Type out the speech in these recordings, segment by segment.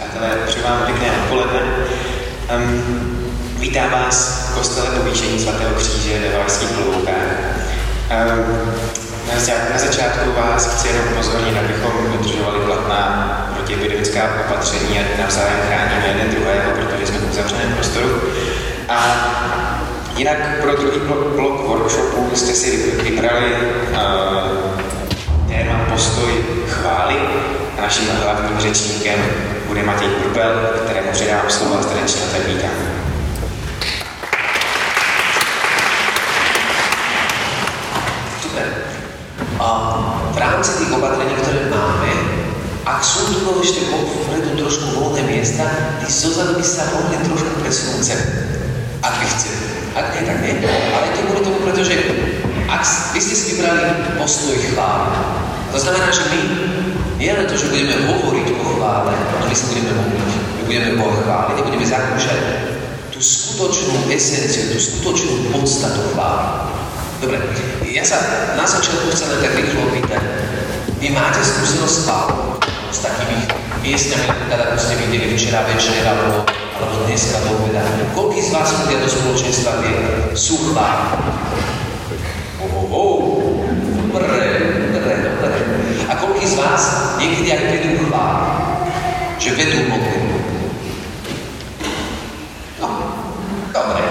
Přátelé, přeji vám pěkné odpoledne. Um, vítá vás v kostele povýšení svatého kříže ve Valašských Hloubkách. Um, na, na začátku vás chci jenom upozornit, abychom dodržovali platná protiepidemická opatření a navzájem chráníme jeden druhého, protože jsme v uzavřeném prostoru. A jinak pro druhý blok, blok workshopu jste si vybrali uh, téma postoj chvály naším hlavním řečníkem bude Matěj Kurbel, kterému předám slovo a srdečně tak vítám. A v rámci tých opatrení, ktoré máme, ak sú tu ešte vpredu trošku voľné miesta, tí zozadu by sa mohli trošku presunúť sem. Ak by chceli. Ak nie, tak nie. Ale to bude tomu, pretože ak vy ste si vybrali postoj chvály, to znamená, že my nie len to, že budeme hovoriť o chvále, ale my sa budeme modliť. My budeme Boha chváliť a budeme zakúšať tú skutočnú esenciu, tú skutočnú podstatu chvály. Dobre, ja sa na začiatku chcem tak rýchlo opýtať. Vy máte skúsenosť s? S takými piesňami, teda ako ste videli včera večer, alebo, alebo dneska do obeda. Koľký z vás chodia do spoločenstva vie, sú chvály? Oh, oh, oh. Dobre, dobre, dobre. A koľký z vás niekedy aj vedú chvály? Že vedú modlitbu? No, dobre.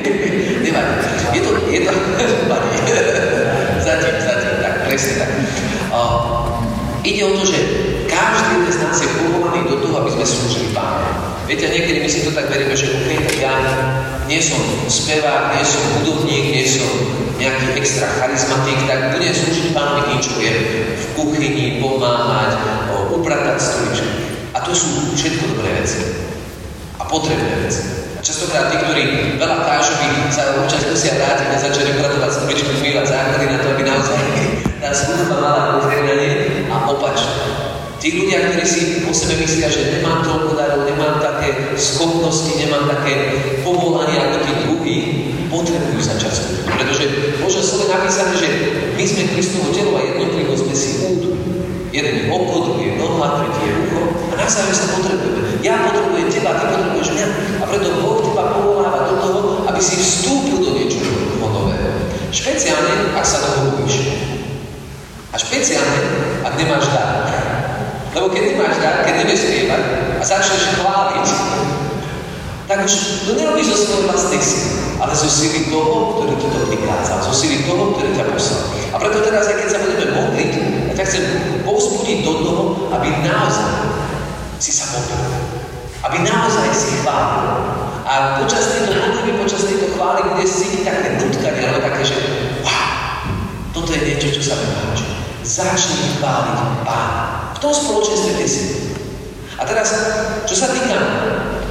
Nevadí. Je to, je to, zatím, zatím, tak, presne tak. Uh, ide o to, že každý z nás je povolaný do toho, aby sme slúžili Pánu. Viete, niekedy my si to tak veríme, že OK, tak ja nie som spevák, nie som hudobník, nie som nejaký extra charizmatik, tak budem slúžiť Pánovi tým, čo v kuchyni, pomáhať, upratať stoličky. A to sú všetko dobré veci. A potrebné veci. A častokrát tí, ktorí veľa kážu, by sa občas musia vrátiť a začať upratovať stoličku, umývať základy na to, aby naozaj tá služba mala požehnanie a opačne. Tí ľudia, ktorí si po sebe myslia, že nemám toľko darov, nemám také schopnosti, nemám také povolanie ako tí druhí, potrebujú sa často. Pretože Bože slovo napísané, že my sme Kristovo telo a jednotlivo sme si úd. Jeden je oko, druhý je noha, tretí je ucho a navzájom sa potrebujeme. Ja potrebujem teba, ty potrebuješ mňa a preto Boh teba povoláva do toho, aby si vstúpil do niečoho nového. Špeciálne, ak sa toho. A špeciálne, ak nemáš dar. Lebo keď nemáš dar, keď nevieš spievať a začneš chváliť, tak už to nerobíš zo svojej vlastnej síly, ale zo síly toho, ktorý ti to prikázal, zo síly toho, ktorý ťa poslal. A preto teraz, aj keď sa budeme modliť, ja chcem povzbudiť do toho, aby naozaj si sa modlil. Aby naozaj si chválil. A počas tejto modlitby, počas tejto chvály bude cítiť také nutkanie, alebo také, že wow, toto je niečo, čo sa mi páči. Začni chváliť Pána. V tom spoločenstve, kde si. A teraz, čo sa týka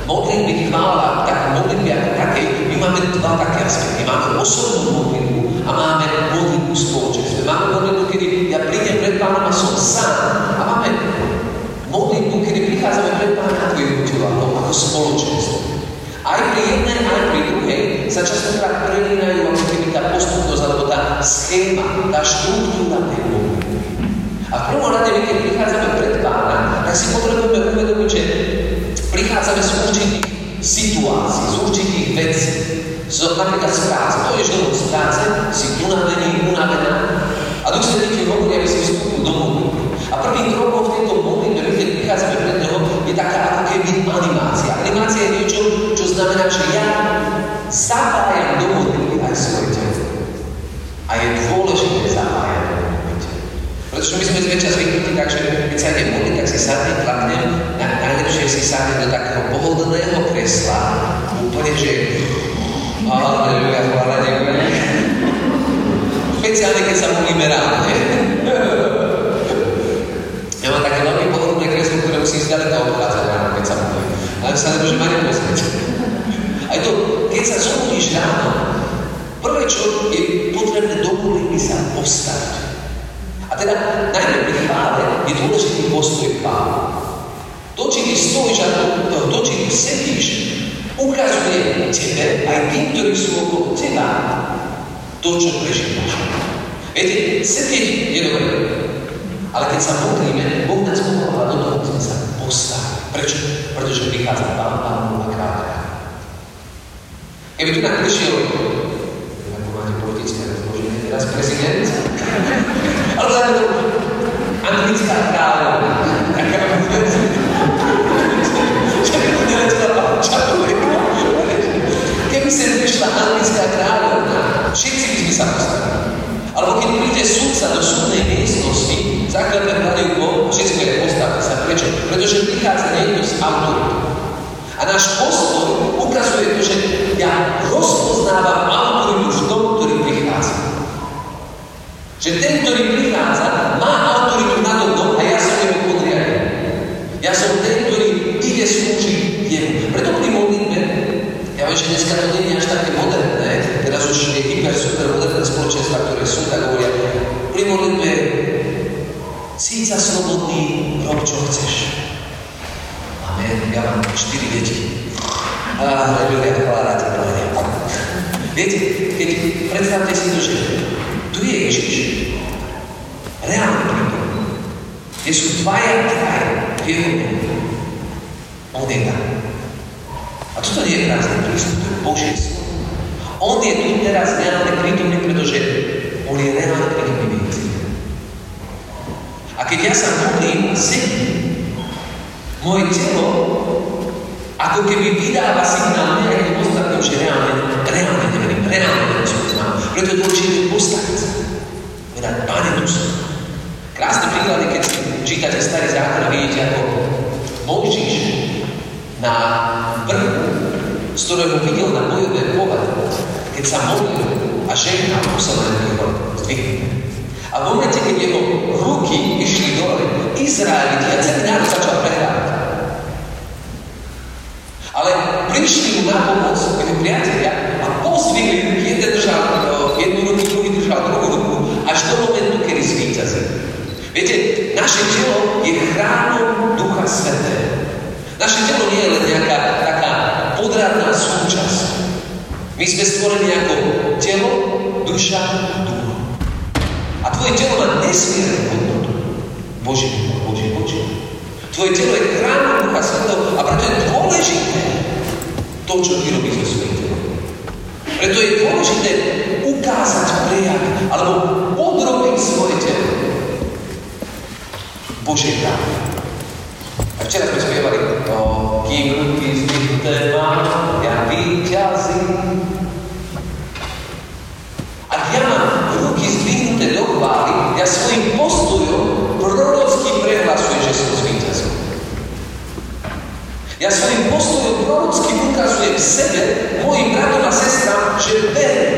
modlitby chvála, tak modlitby ako takej, my máme dva také aspekty. Máme osobnú modlitbu a máme modlitbu spoločenstve. Máme modlitbu, kedy ja prídem pred pánom a som sám. A máme modlitbu, kedy prichádzame pred pánom ako jednotivo, ako spoločenstvo. Aj pri jednej, aj pri druhej sa častokrát prelínajú ako keby tá postupnosť, alebo tá schéma, tá štruktúra. A v prvom rade, keď prichádzame pred pána, tak si potrebujeme uvedomiť, že prichádzame z určitých situácií, z určitých vecí. Z, napríklad z práce. Pôjdeš domov z práce, si unavený, unavená a Duch Svetý ti hovorí, aby si vstúpil do modlitby. A prvým krokom v tejto modlitbe, keď prichádzame pred Neho, je taká ako keby animácia. Animácia je niečo, čo znamená, že ja zapájam do modlitby aj svoje telo. A je dôležité zapájať. Pretože my sme zväčša zvyknutí tak, že keď sa ide modliť, tak si sadne, klaknem, na, najlepšie si sadne do takého pohodlného kresla, úplne, že Aleluja, chvála, ďakujem. Špeciálne, keď sa modlíme ráno, nie? Ja mám také veľmi pohodlné kreslo, ktoré musím zďaleka obchádzať ráno, keď sa modlím. Ale sa nemôžem ani pozrieť. Aj to, keď sa zobudíš ráno, prvé, čo je potrebné do sa postaviť. Dakle, naime, pri Pave je določiti postoji Pavo. Ono dočini ti dočini sediš, ukazuje tebe, a i ti, ktorí sú okolo teba, to, čo prežívaš. Viete, sedieť je dobré, ale keď sa modlíme, Boh nás povoláva do toho, sme sa postavi. Prečo? Pretože prichádza Pán Pán a kráľa. tu když ako keby vydáva signál nejakým ostatným, že reálne, reálne neverím, reálne nerozpoznám. Preto je dôležité postaviť sa. Povedať, Pane, som. Krásne príklady, keď čítate starý zákon a vidíte, ako Mojžiš na vrchu, z ktorého videl na bojové pole, keď sa modlil a žehnal, jeho zdvihnúť. A v momente, keď jeho ruky išli dole, Izraeliti a celý národ začal prehrávať. Mu na pomoc jeho priatelia a pozdvihli ruky, jeden držal jednu ruku, druhý držal druhú ruku, až do momentu, kedy zvýťazil. Viete, naše telo je chrámom Ducha Svetého. Naše telo nie je len nejaká taká podradná súčasť. My sme stvorení ako telo, duša, duch. A tvoje telo má nesmiernu hodnotu. Boží, Boží, Boží. Tvoje telo je chrámom Ducha Svetého a preto je dôležité to, čo robíš so svojím telom. Preto je dôležité ukázať prejav alebo podrobiť svoje telo. Božej práve. A včera sme spievali o kým ruky zdvihnuté mám, ja vyťazím. Ak ja mám zdvihnuté do chvály, ja svojim postojom Ja svojim postojom prorocky ukazujem sebe, mojim bratom a sestram, že verím.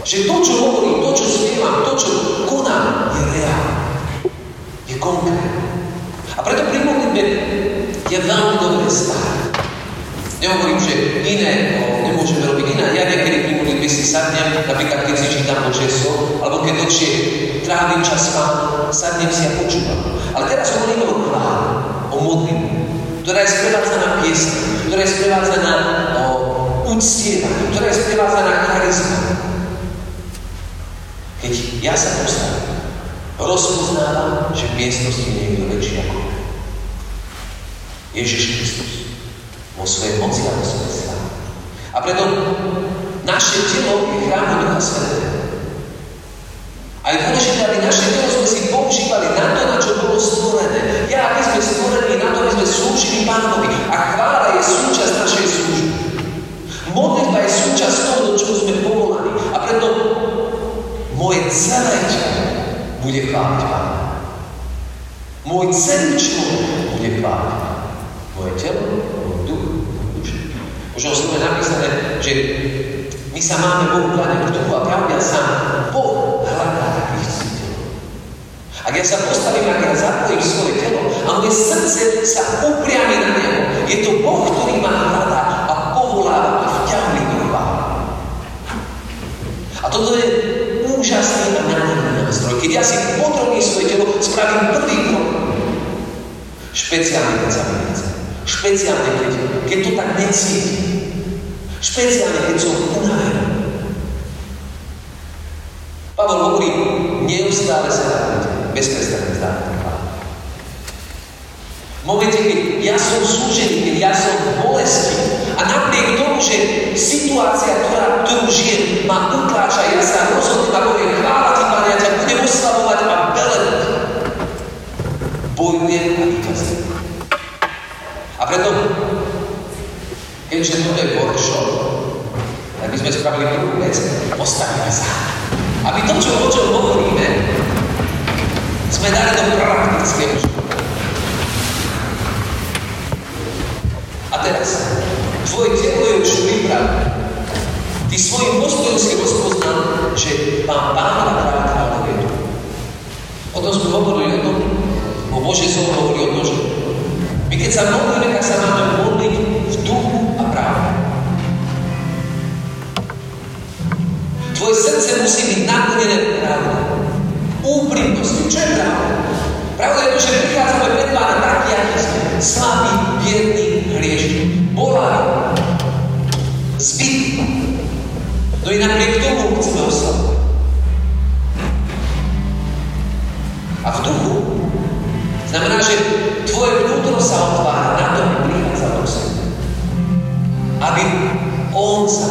Že to, čo hovorím, to, čo spievam, to, čo konám, je reálne. Je konkrétne. A preto pri modlitbe je veľmi dobré stáť. Nehovorím, že iné no, nemôžeme robiť iné. Ja niekedy pri modlitbe si sadnem, napríklad keď si čítam slovo, alebo keď dlhšie trávim čas s sadnem si a počúvam. Ale teraz hovoríme o chvále, o modlitbe, ktorá je sprevádzaná piesne, ktorá je sprevádzaná o uctievanie, ktorá je sprevádzaná charizma. Keď ja sa postavím, rozpoznávam, že v miestnosti niekto väčší ako Ježiš Kristus vo svojej moci a vo svojej. A preto naše telo je chrám Ducha Svetého. A je dôležité, aby naše telo sme si používali na to, na čo bolo stvorené. Ja, aby sme stvorení na to, aby sme slúžili Pánovi. A chvála je súčasť našej služby. Modlitba je súčasť toho, do čoho sme povolaní. A preto moje celé telo bude chváliť Pána. Môj celý človek bude chváliť Moje telo už o slove napísané, že my sa máme Bohu kláňať v duchu a pravde a sám Boh hľadá. Ak ja sa postavím, ak ja zapojím svoje telo a moje srdce sa upriami na Neho, je to Boh, ktorý ma hľadá a povoláva a vťahuje do A toto je úžasný a nádherný nástroj. Keď ja si podrobím svoje telo, spravím prvý krok. Špeciálne, keď sa Špeciálne, keď, keď to tak necítim. Špeciálne, keď som unavený. Pavel hovorí, neustále sa dávajte, bezprestane zdávajte chválu. momente, keď ja som súžený, keď ja som v bolesti a napriek tomu, že situácia, ktorá, ktorú žijem, ma utláča, ja sa rozhodnem a poviem, chvála ti, Pane, ja ťa budem oslavovať a velebiť. Bojujem a vykazujem. A preto, keďže toto je workshop, tak by sme spravili prvú vec, postavíme sa. Aby to, čo, o čom hovoríme, dali do praktického života. A teraz, tvoje telo je už pripravené. Ty svojim postojom si rozpoznal, že mám pána kráľa kráľovietu. O tom sme hovorili o tom, o Bože slovo hovorí o tom, že my keď sa modlíme, tak sa máme modliť v duchu a práve. Tvoje srdce musí byť naplnené úprimnosťou. Čo je pravda? Pravda je to, že prichádzame pred Pána taký, aký sme. Slabý, biedný, hriešný. Bolavý. Zbytý. No i napriek tomu chceme oslavovať. A v duchu znamená, že tvoje vnútro sa otvára na to, aby prichádzal do seba. Aby On sa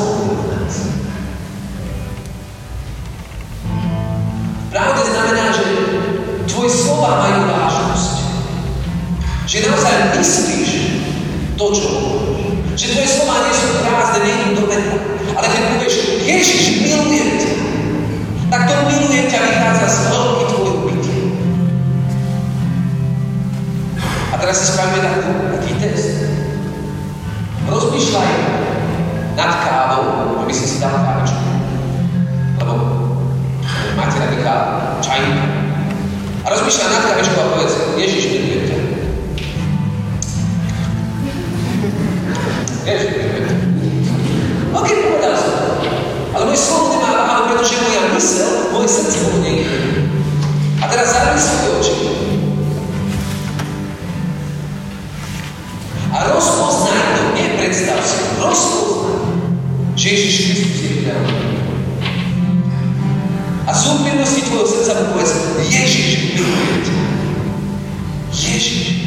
Že naozaj myslíš to, čo hovoríš. Že tvoje slova nie sú prázdne, nie do vetra. Ale keď povieš, Ježiš, milujem ťa, tak to milujem ťa vychádza z hĺbky tvojho bytia. A teraz si spravíme taký, taký test. Rozmýšľaj nad kávou, aby si si dal kávičku. Lebo máte taká čajník. A rozmýšľa nad kavečkou a povedz. Ježiš, pretože moja mysel, moje srdce ho niekde. A teraz zavri svoje oči. A rozpoznaj to, nepredstav si, rozpoznaj, že Ježiš Kristus je vydaný. A z úprimnosti tvojho srdca mu povedz, Ježiš, milujem ťa. Ježiš,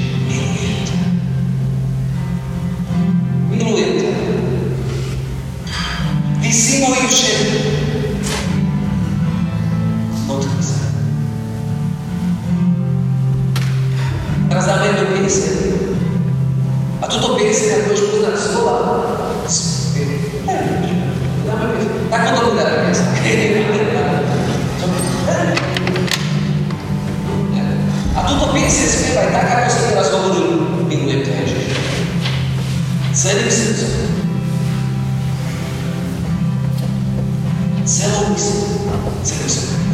Services. Services. Services.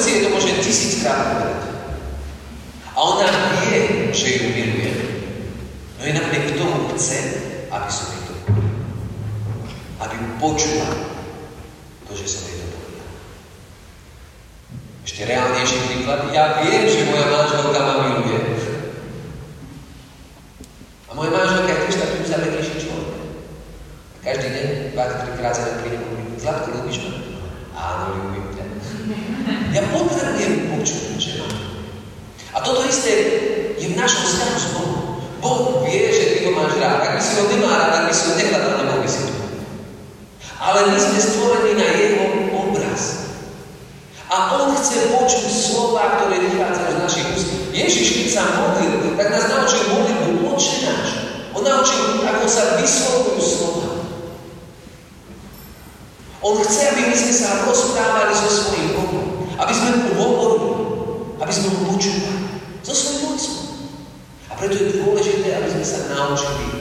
srdci je to možné tisíckrát povedať. A ona vie, že ju miluje. No je napriek tomu chce, aby som jej to povedal. Aby počula to, že som jej to povedal. Ešte reálnejší príklad. Ja viem, že moja manželka ma miluje. A moja manželka je tiež taký uzavretejší človek. Každý deň, dva, trikrát sa to príjemne. Zlatko, ľúbiš ma? Áno, ľúbim. Ja potrebujem počuť žena. A toto isté je v našom vzťahu s Bohom. Boh vie, že ty ho máš rád. Ak by si ho nemá rád, ak by si ho nehľadal, nebol by si tu. Ale my sme stvorení na jeho obraz. A on chce počuť slova, ktoré vychádzajú z našich úst. Ježiš, keď sa modlil, tak nás naučil modlitbu Oče. On naučil, ako sa vyslovujú slova. On chce, aby my sme sa rozprávali so svojím aby sme mu hovorili, aby sme ho počúvali so svojím mocou. A preto je dôležité, aby sme sa naučili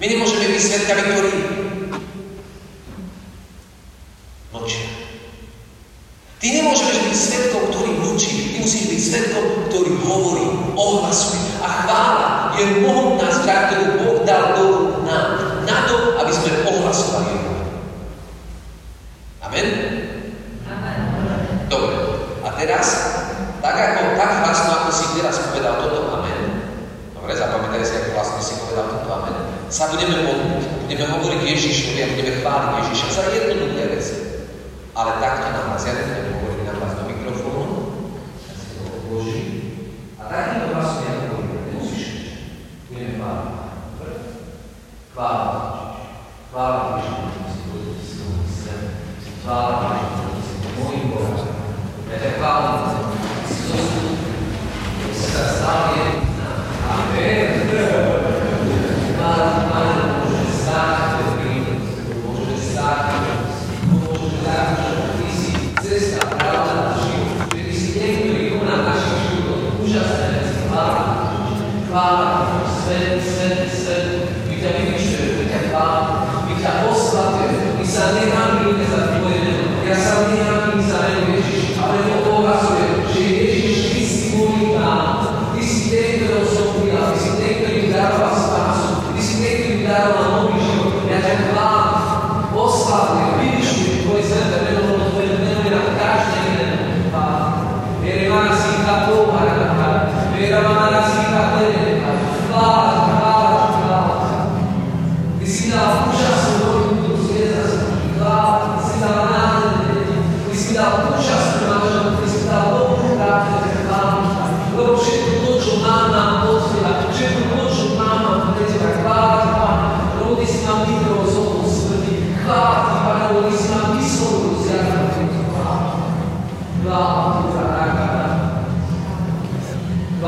My nemôžeme byť svetkami, ktorí mlčia. Ty nemôžeš byť svetkom, ktorý mlčí. Ty musíš byť svetkom, ktorý hovorí, ohlasuje. A chvála je mohutná zbraň, ktorú Boh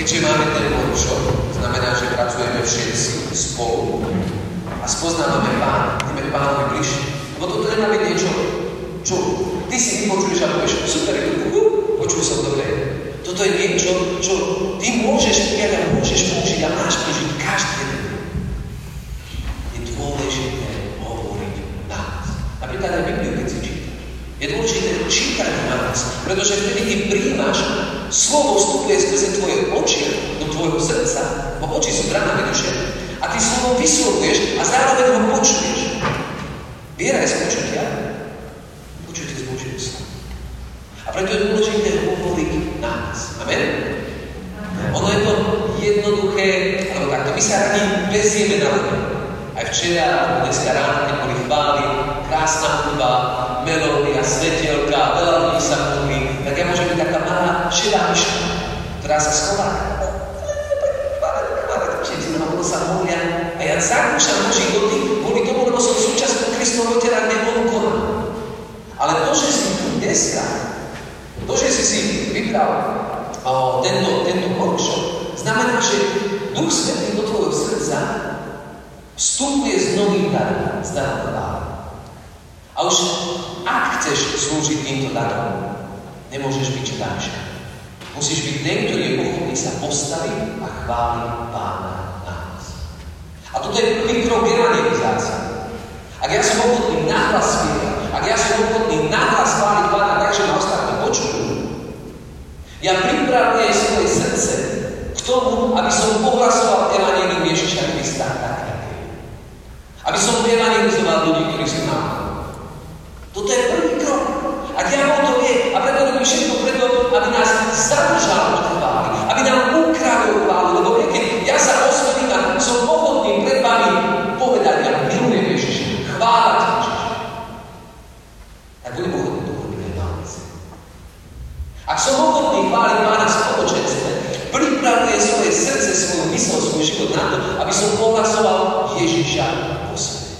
Keďže máme ten workshop, znamená, že pracujeme všetci spolu a spoznávame Pána, ideme Pánovi bližšie. Lebo toto nemá byť niečo, čo ty si vypočuješ a povieš, super, kuku, počul som dobre. Toto je niečo, čo ty môžeš prijať a môžeš použiť a máš prežiť každý jeden. Je dôležité hovoriť nás. Napríklad aj Bibliu, keď si čítaš. Je dôležité čítať nás, pretože vtedy ty príjmaš Slovo vstupuje skrze tvoje oči do tvojho srdca, bo oči sú bránami duše, a ty slovo vyslovuješ a zároveň ho počuješ. Viera je z počutia, počutie z Božieho slova. A preto je dôležité hovoriť nás. Amen? Ono je to jednoduché, alebo takto my sa radi vezieme na ľudí. Aj včera Nemôžeš byť čudáčka. Musíš byť ten, ktorý je ochotný sa postaviť a chváliť Pána na nás. A toto je prvý krok evangelizácie. Ak ja som ochotný nahlas spievať, ak ja som ochotný nahlas chváliť Pána takže ma ostatní počujú, ja pripravujem svoje srdce k tomu, aby som ohlasoval Evangelium Ježiša Krista tak, aby som evangelizoval ľudí, ktorí sú na zadržal od chvály, aby nám ukradol chválu. Lebo niekedy ja sa oslovím a som ochotný pred vami povedať, ja milujem Ježiša, chvála ti Ježiša. Ja budem ochotný to urobiť na Ak som ochotný chváliť Pána spoločenstve, pripravuje svoje srdce, svoju mysl, svoj život na to, aby som ohlasoval Ježiša vo svete.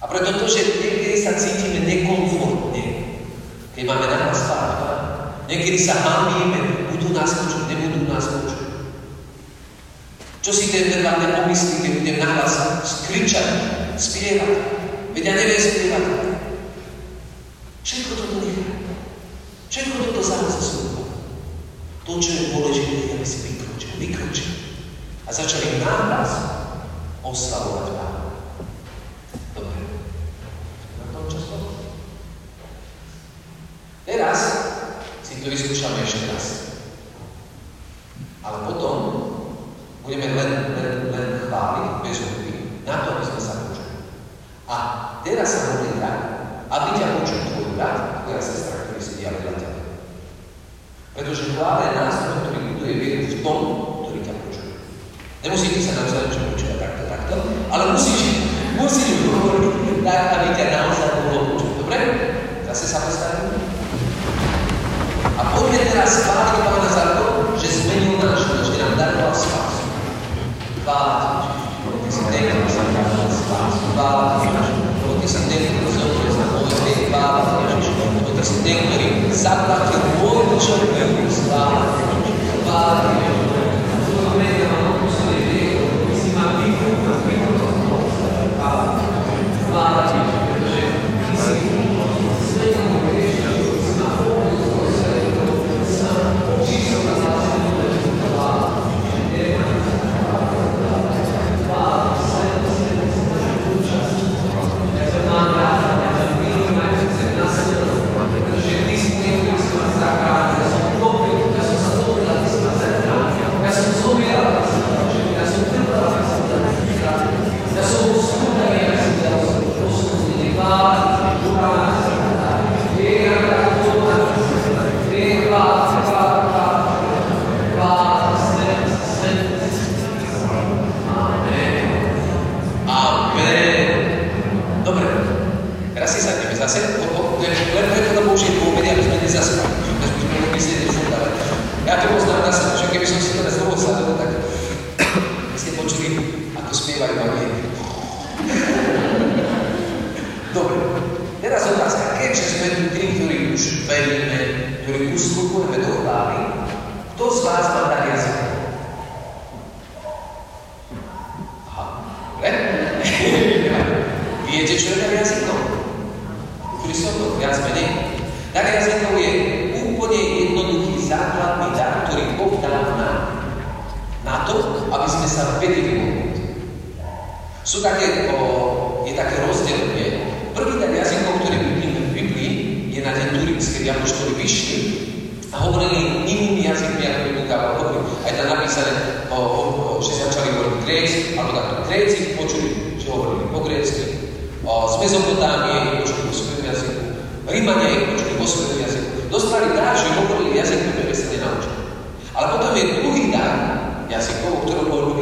A preto to, že niekedy sa cítime nekomfortne, keď máme na Niekedy sa hámime, budú nás počuť, nebudú nás počuť. Čo si ten vedľa mňa pomyslí, keď budem nahlas skričať, spievať? Veď ja neviem spievať. Všetko toto nechá. Všetko toto sám za sebou. To, čo je dôležité, aby si vykročil, vykročil. A začali nahlas oslavovať Pána.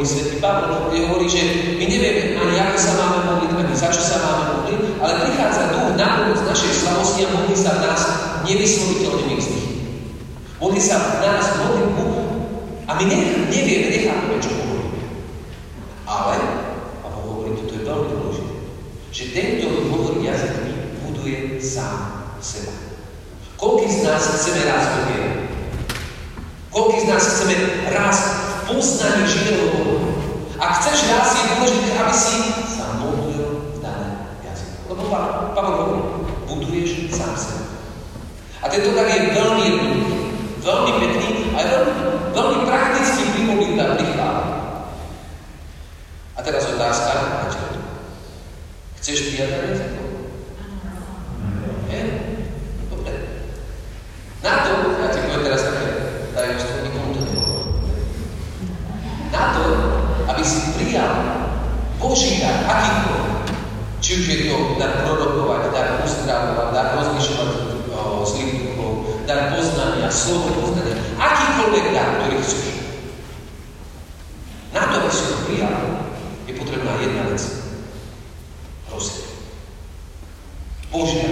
svätý Pavel, kde hovorí, že my nevieme ani ako sa máme modliť, ani za čo sa máme modliť, ale prichádza duch na pomoc našej slavosti a modlí sa v nás nevysloviteľne mixných. Modlí sa v nás modlitbu a my nevieme, nechápeme, čo hovoríme. Ale, a hovorí, toto je veľmi dôležité, že ten, kto hovorí jazykmi, buduje sám seba. Koľký z nás chceme rásť do? Koľký z nás chceme rásť v poznaní živého ak chceš raz, je dôležité, aby si sa modlil v danom jazyku. Lebo Pavel hovorí, buduješ sám sebe. A tento dar je veľmi jednoduchý, veľmi pekný a je veľmi, veľmi prakticky privodný na prichádzanie. A teraz otázka na teba. Chceš prijať počínať akýmkoľvek. Či už je to dar prorokovať, dar uzdravovať, dar rozlišovať zlých duchov, dar poznania, slovo poznania, akýkoľvek dar, ktorý chceš. Na to, aby si ho prijal, je potrebná jedna vec. Prosím. Božia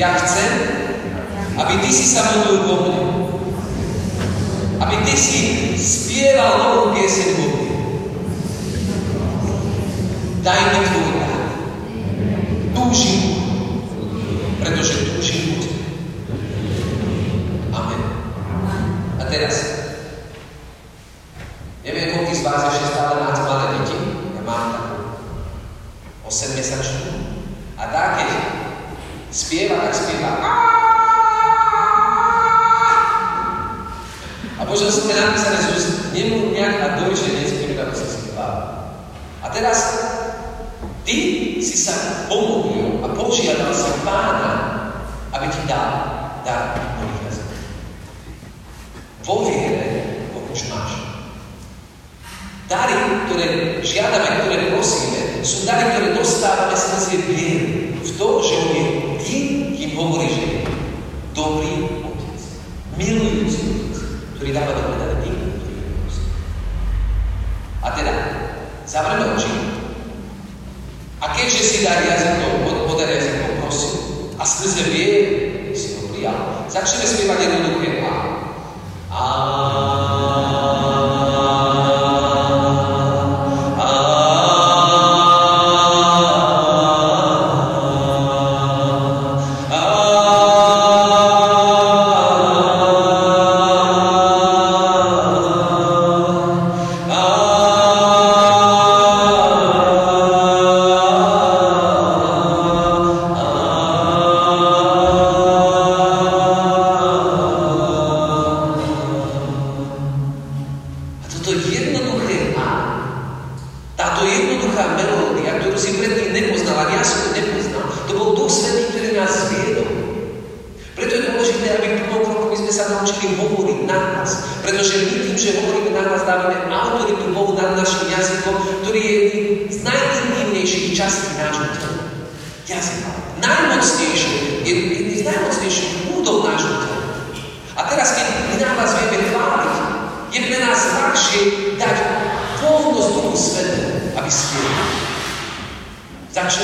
Ja chcem, aby ty si sa modlil vo mne. Aby ty si spieval novú pieseň vo mne. Daj mi tvoj rád. Túžim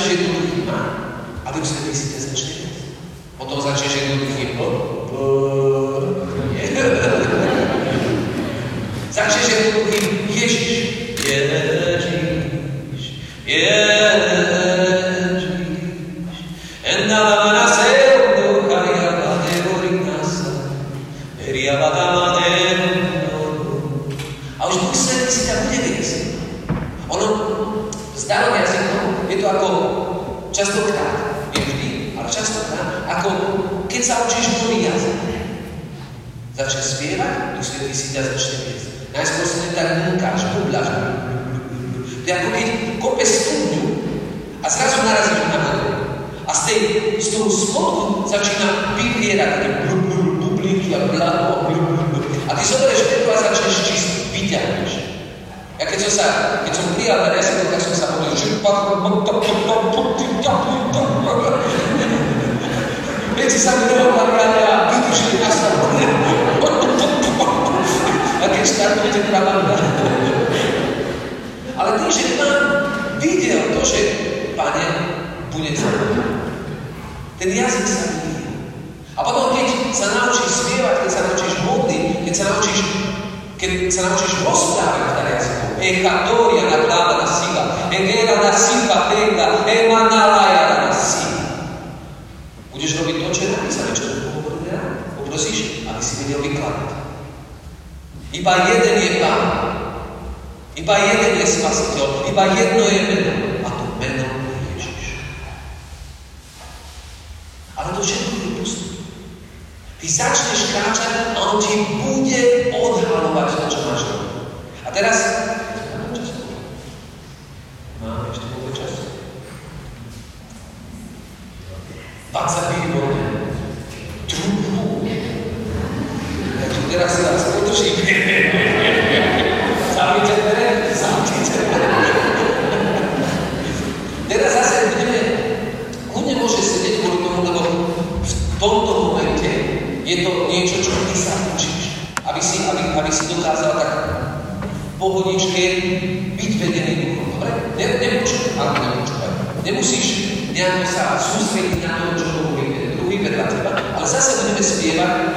začetku ma, a vy jste myslíte začali. Potom začešek duchy. Začešek duchy Ježíš. Ježíš. Ježíš. učíme. Zaujte dvere, zaujte dvere. Teraz zase budeme, on nemôže sedieť kvôli tomu, lebo v tomto momente je to niečo, čo ty sa učíš. Aby si, aby, aby si dokázal tak pohodičke byť vedený duchom. Dobre? Ne, nepočúvaj, áno, nepočúvaj. Nemusíš nejako sa sústrediť na to, čo hovorí ten druhý vedľa teba, ale zase budeme spievať,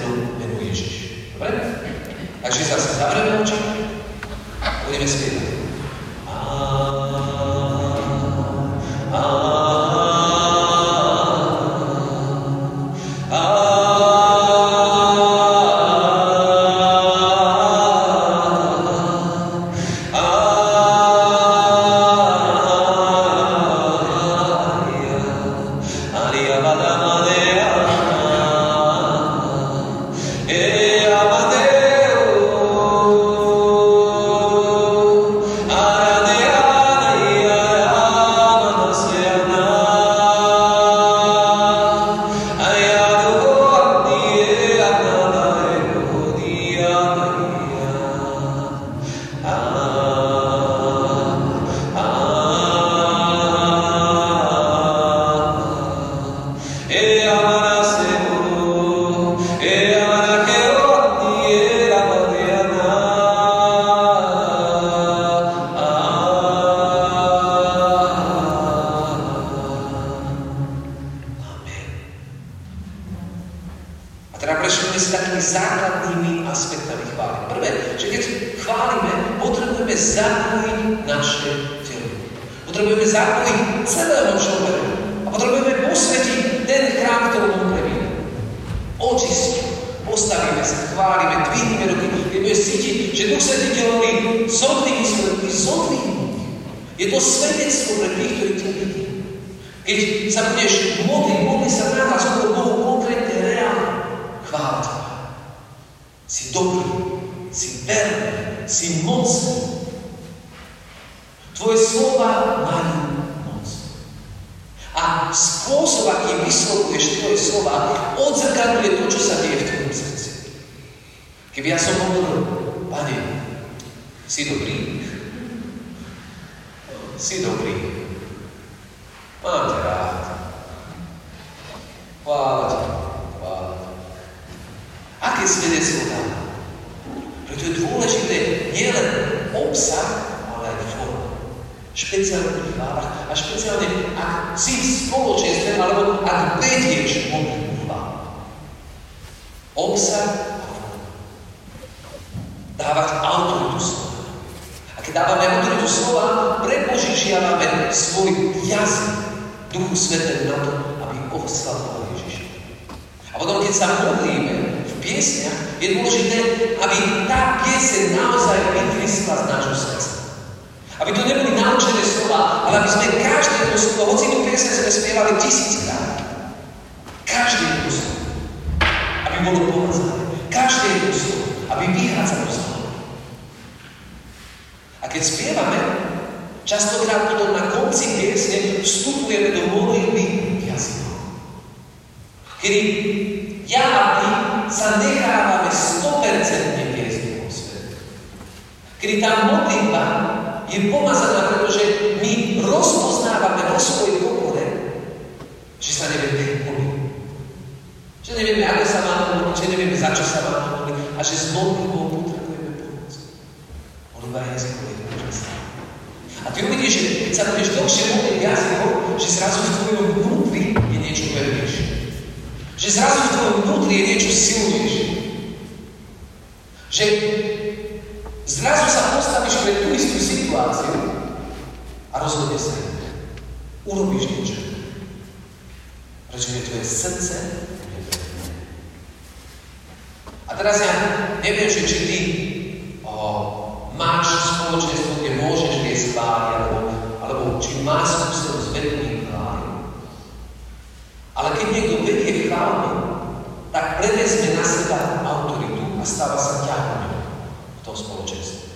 Zapojiť celého človeka. A potrebujeme posvetiť ten chrám, ktorý on prebíha. Očistiť. Postavíme sa, chválime, dvihneme ruky. Keď budeš cítiť, že Duch Svetý ti hovorí, zodvihni svoje ruky, zodvihni. Je to svedectvo pre tých, ktorí ťa vidia. Keď sa budeš modliť, modli sa na vás, Bohu konkrétne, reálne. Chvála Si dobrý, si verný, si mocný. Tvoje slova majú. A spôsob, aký vyslovuješ tvoje slova, odzrkadluje to, čo sa deje v tvojom srdci. Keby ja som hovoril, Pane, si dobrý, si dobrý, mám ťa rád, chvála ťa, chvála ťa. Aké svedectvo dáva? Preto je dôležité nielen obsah, ale aj forma. Špeciálne pri chválach a špeciálne, ak si v spoločenstve, alebo ak vedieš modlitbu. Obsah. Dávať autoritu slova. A keď dávame autoritu slova, prepožičiavame svoj jazyk Duchu Svetému na to, aby oslavoval Ježiša. A potom, keď sa modlíme, piesniach, je dôležité, aby tá pieseň naozaj vytryskla z nášho srdca. Aby to neboli naučené slova, ale aby sme každé jedno slovo, hoci tú pieseň sme spievali tisíckrát, každé jedno slovo, aby bolo pomazané. Každé jedno slovo, aby vychádzalo z A keď spievame, častokrát potom na konci piesne vstupujeme do modlitby jazykov. Kedy ja a ty sa nechávame 100% viesť Duchom Svetom. Kedy tá modlitba je pomazaná, pretože my rozpoznávame vo svojej pokore, že sa nevieme modliť. Že nevieme, ako sa máme modliť, že nevieme, za čo sa máme modliť a že s modlitbou potrebujeme pomoc. Modlitba je jazykový úžasná. A ty uvidíš, že keď sa budeš dlhšie modliť jazykom, že zrazu v tvojom vnútri je niečo pevnejšie. Že zrazu v tvojom vnútri je niečo silnejšie. Že zrazu sa postavíš pre tú istú situáciu a rozhodne sa. Urobíš niečo. Pretože tvoje srdce a teraz ja neviem, že či ty o, máš spoločenstvo, kde môžeš viesť chváli, alebo, alebo či máš skúsenosť vedením chváli. Ale keď niekto chváli, tak prevezme na seba autoritu a stáva sa ťahom v tom spoločenstve.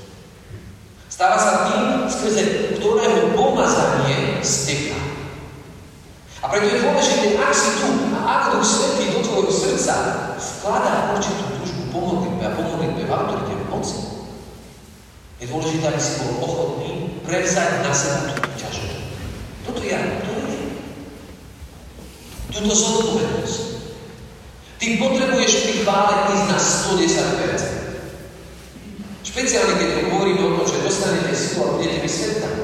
Stáva sa tým, skrze ktorého pomazanie steká. A preto je dôležité, ak si tu a ak Duch Svetý do tvojho srdca vkladá určitú túžbu po modlitbe a po modlitbe v autorite v moci, je dôležité, aby si bol ochotný prevzať na seba túto ťažobu. Toto ja, to je. Túto zodpovednosť. Ty potrebuješ pri chvále ísť na 110%. Špeciálne, keď hovoríme o tom, že dostanete silu a budete vysvetať.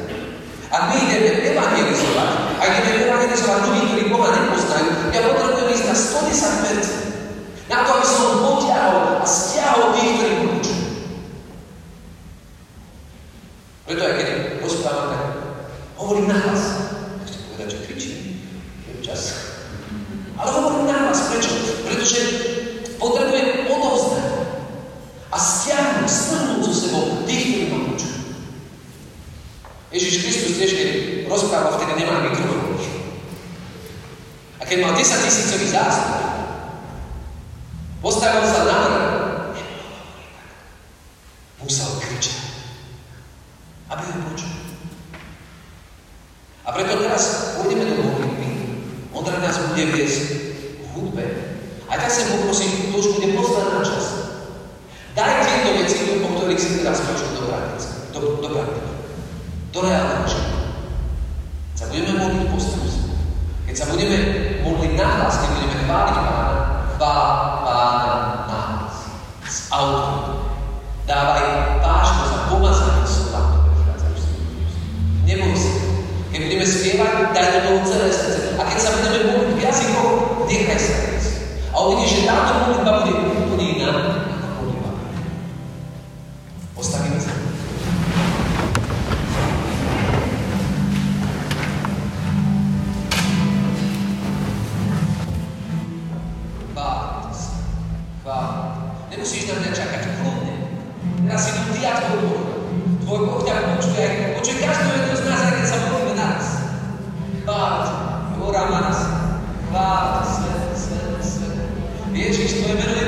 Ak my ideme evangelizovať, a ideme evangelizovať ľudí, ktorí Boha nepoznajú, ja potrebujem ísť na 110%. Na to, aby som potiahol a stiahol tých, ktorí ho počujú. Preto aj keď rozprávam, tak hovorím na hlas. Nechcem povedať, že kričím. Čas. Ale hovorím na hlas. Prečo? Pretože potrebujem odovzdať a stiahnuť, strhnúť so sebou tých, ktorí ma počujú. Ježiš Kristus tiež, keď rozprával, vtedy nemá mikrofón. A keď mal 10 tisícový zástup, postavil sa na mňa, musel kričať, aby ho počul. A preto teraz pôjdeme do modlitby, Ondra nás bude viesť hudbe. A tak sa poprosím, to už bude posledná čas. Daj tieto veci, o ktorých si teraz počul do praktiky. Do, do praktiky. Do reálneho života. Sa budeme modliť postavu Keď sa budeme modliť nahlas, keď budeme chváliť Pána, chvál Pána nahlas. S autoritou. Dávaj vážno za pomazanie slova, ktoré prichádzajú z Neboj sa. Keď budeme spievať, daj do toho celé srdce. A keď sa budeme modliť v jazykoch, nechaj sa. A uvidíš, že táto modlitba bude Bog to je čuje, hoće každého sa modlíme na nás. Chvála svet, svet, meno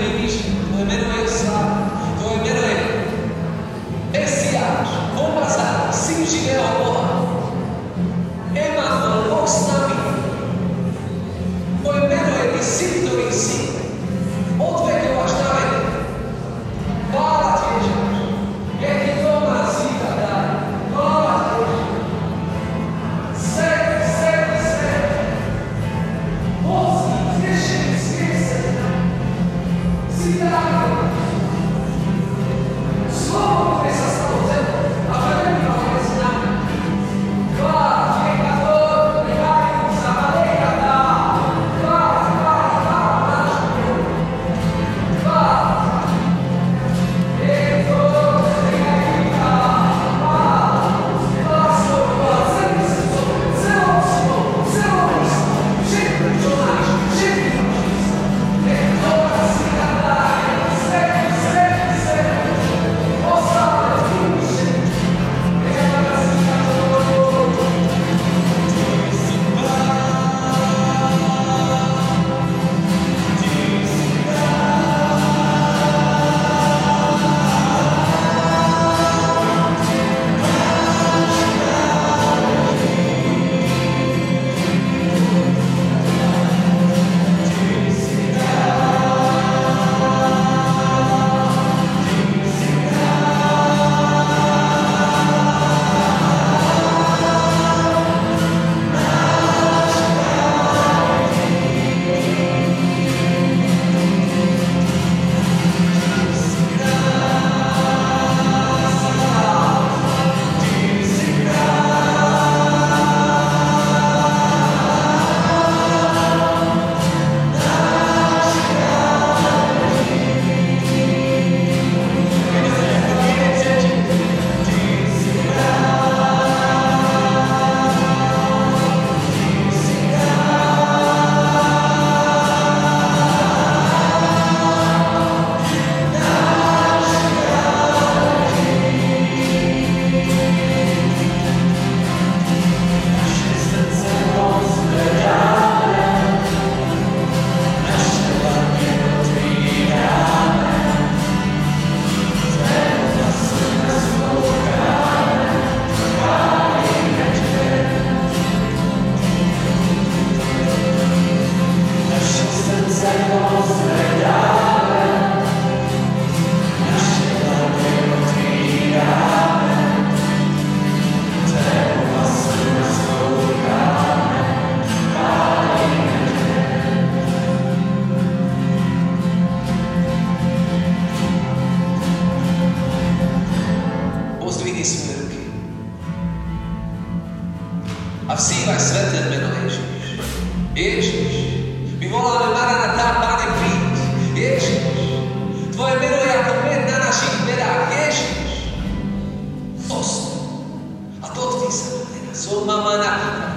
Somamanacata.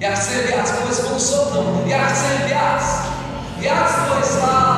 E acende as coisas com soltão. E acender as. E as coisas. lá.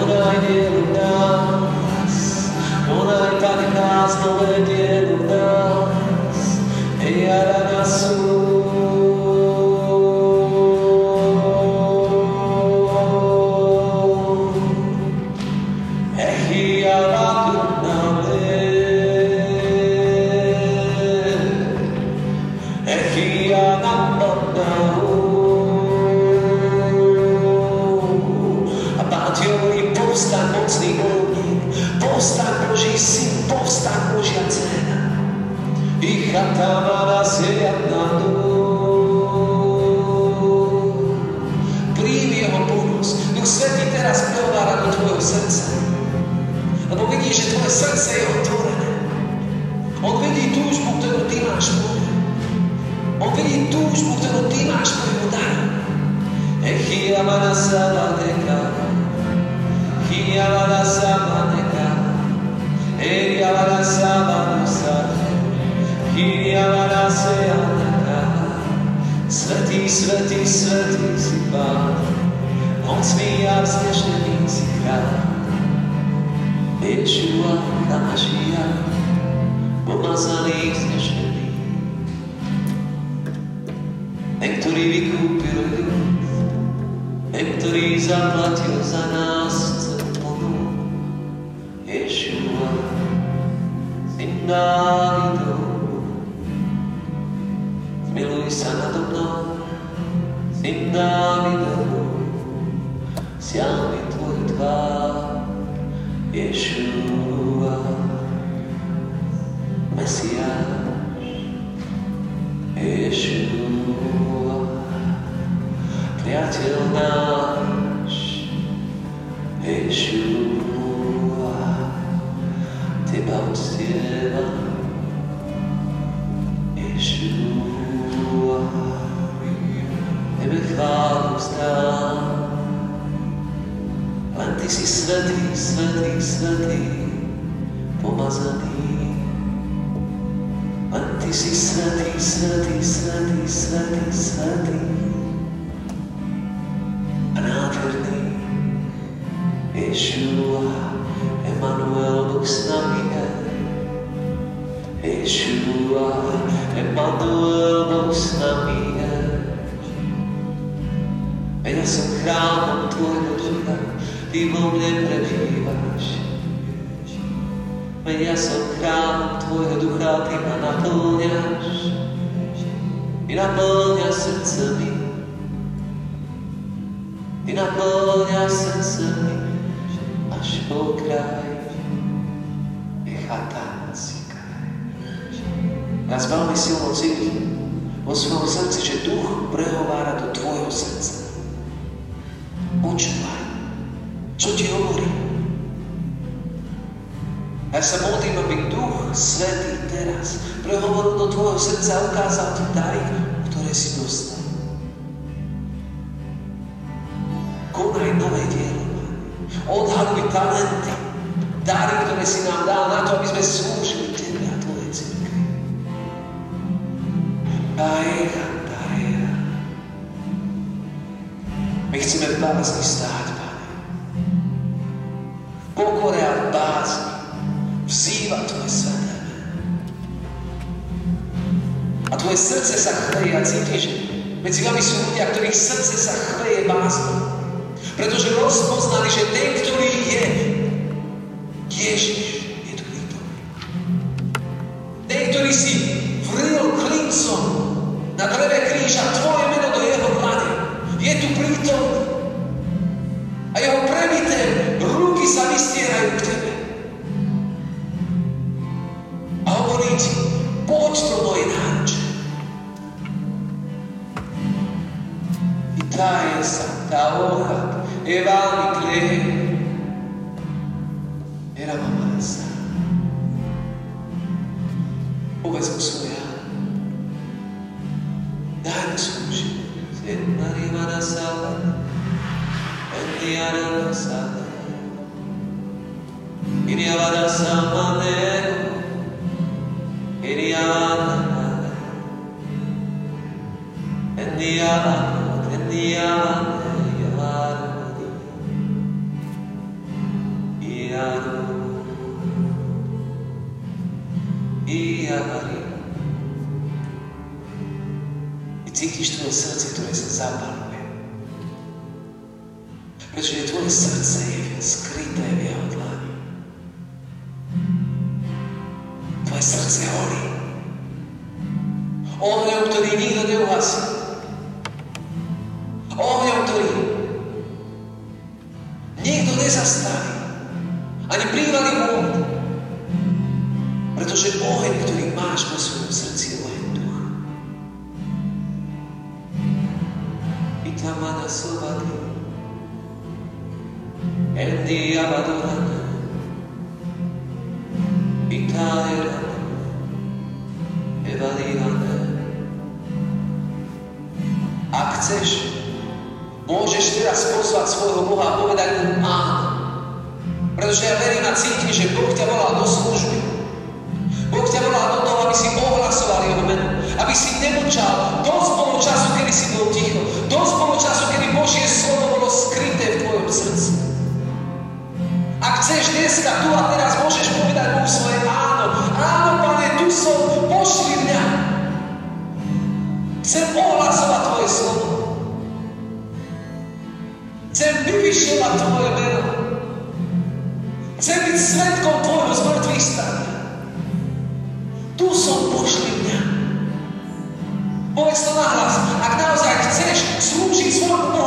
nobody did enough. Nobody got the did. Svetý, svetý, svetý si Pán, moc mi vznešený si král. Ješua, Namašia, pomazaný si Vychválostal. Len Ty si svetý, svetý, svetý, pomazaný. Len Ty si svetý, svetý, svetý, svetý, svetý. A nádherný Ješua, Emanuel, Boh s nami je. Ješua, Emanuel, Boh s nami kráľom tvojho ducha, ty vo mne prebývaš. Ja som kráľom tvojho ducha, ty ma naplňaš. Ty naplňaš srdce mi. Ty naplňaš srdce mi až po kraj. Nás veľmi silno cíti vo svojom srdci, že duch prehovára do tvojho srdca. Počúvaj, čo ti hovorí. Ja sa modlím, aby Duch Svetý teraz prehovoril do tvojho srdca a ukázal ti dary, ktoré si dostal. Konaj nové dielo, odhaluj talenty, dary, ktoré si nám dal na to, aby sme slúžili las historias mostruoidade. I trae Santa Hora, Evaniclei, era uma maçã. Ou vai ser ten svet kontroluje z mŕtvych. Tu som pošli mňa. Povedz to nahlas. Ak naozaj chceš slúžiť svojmu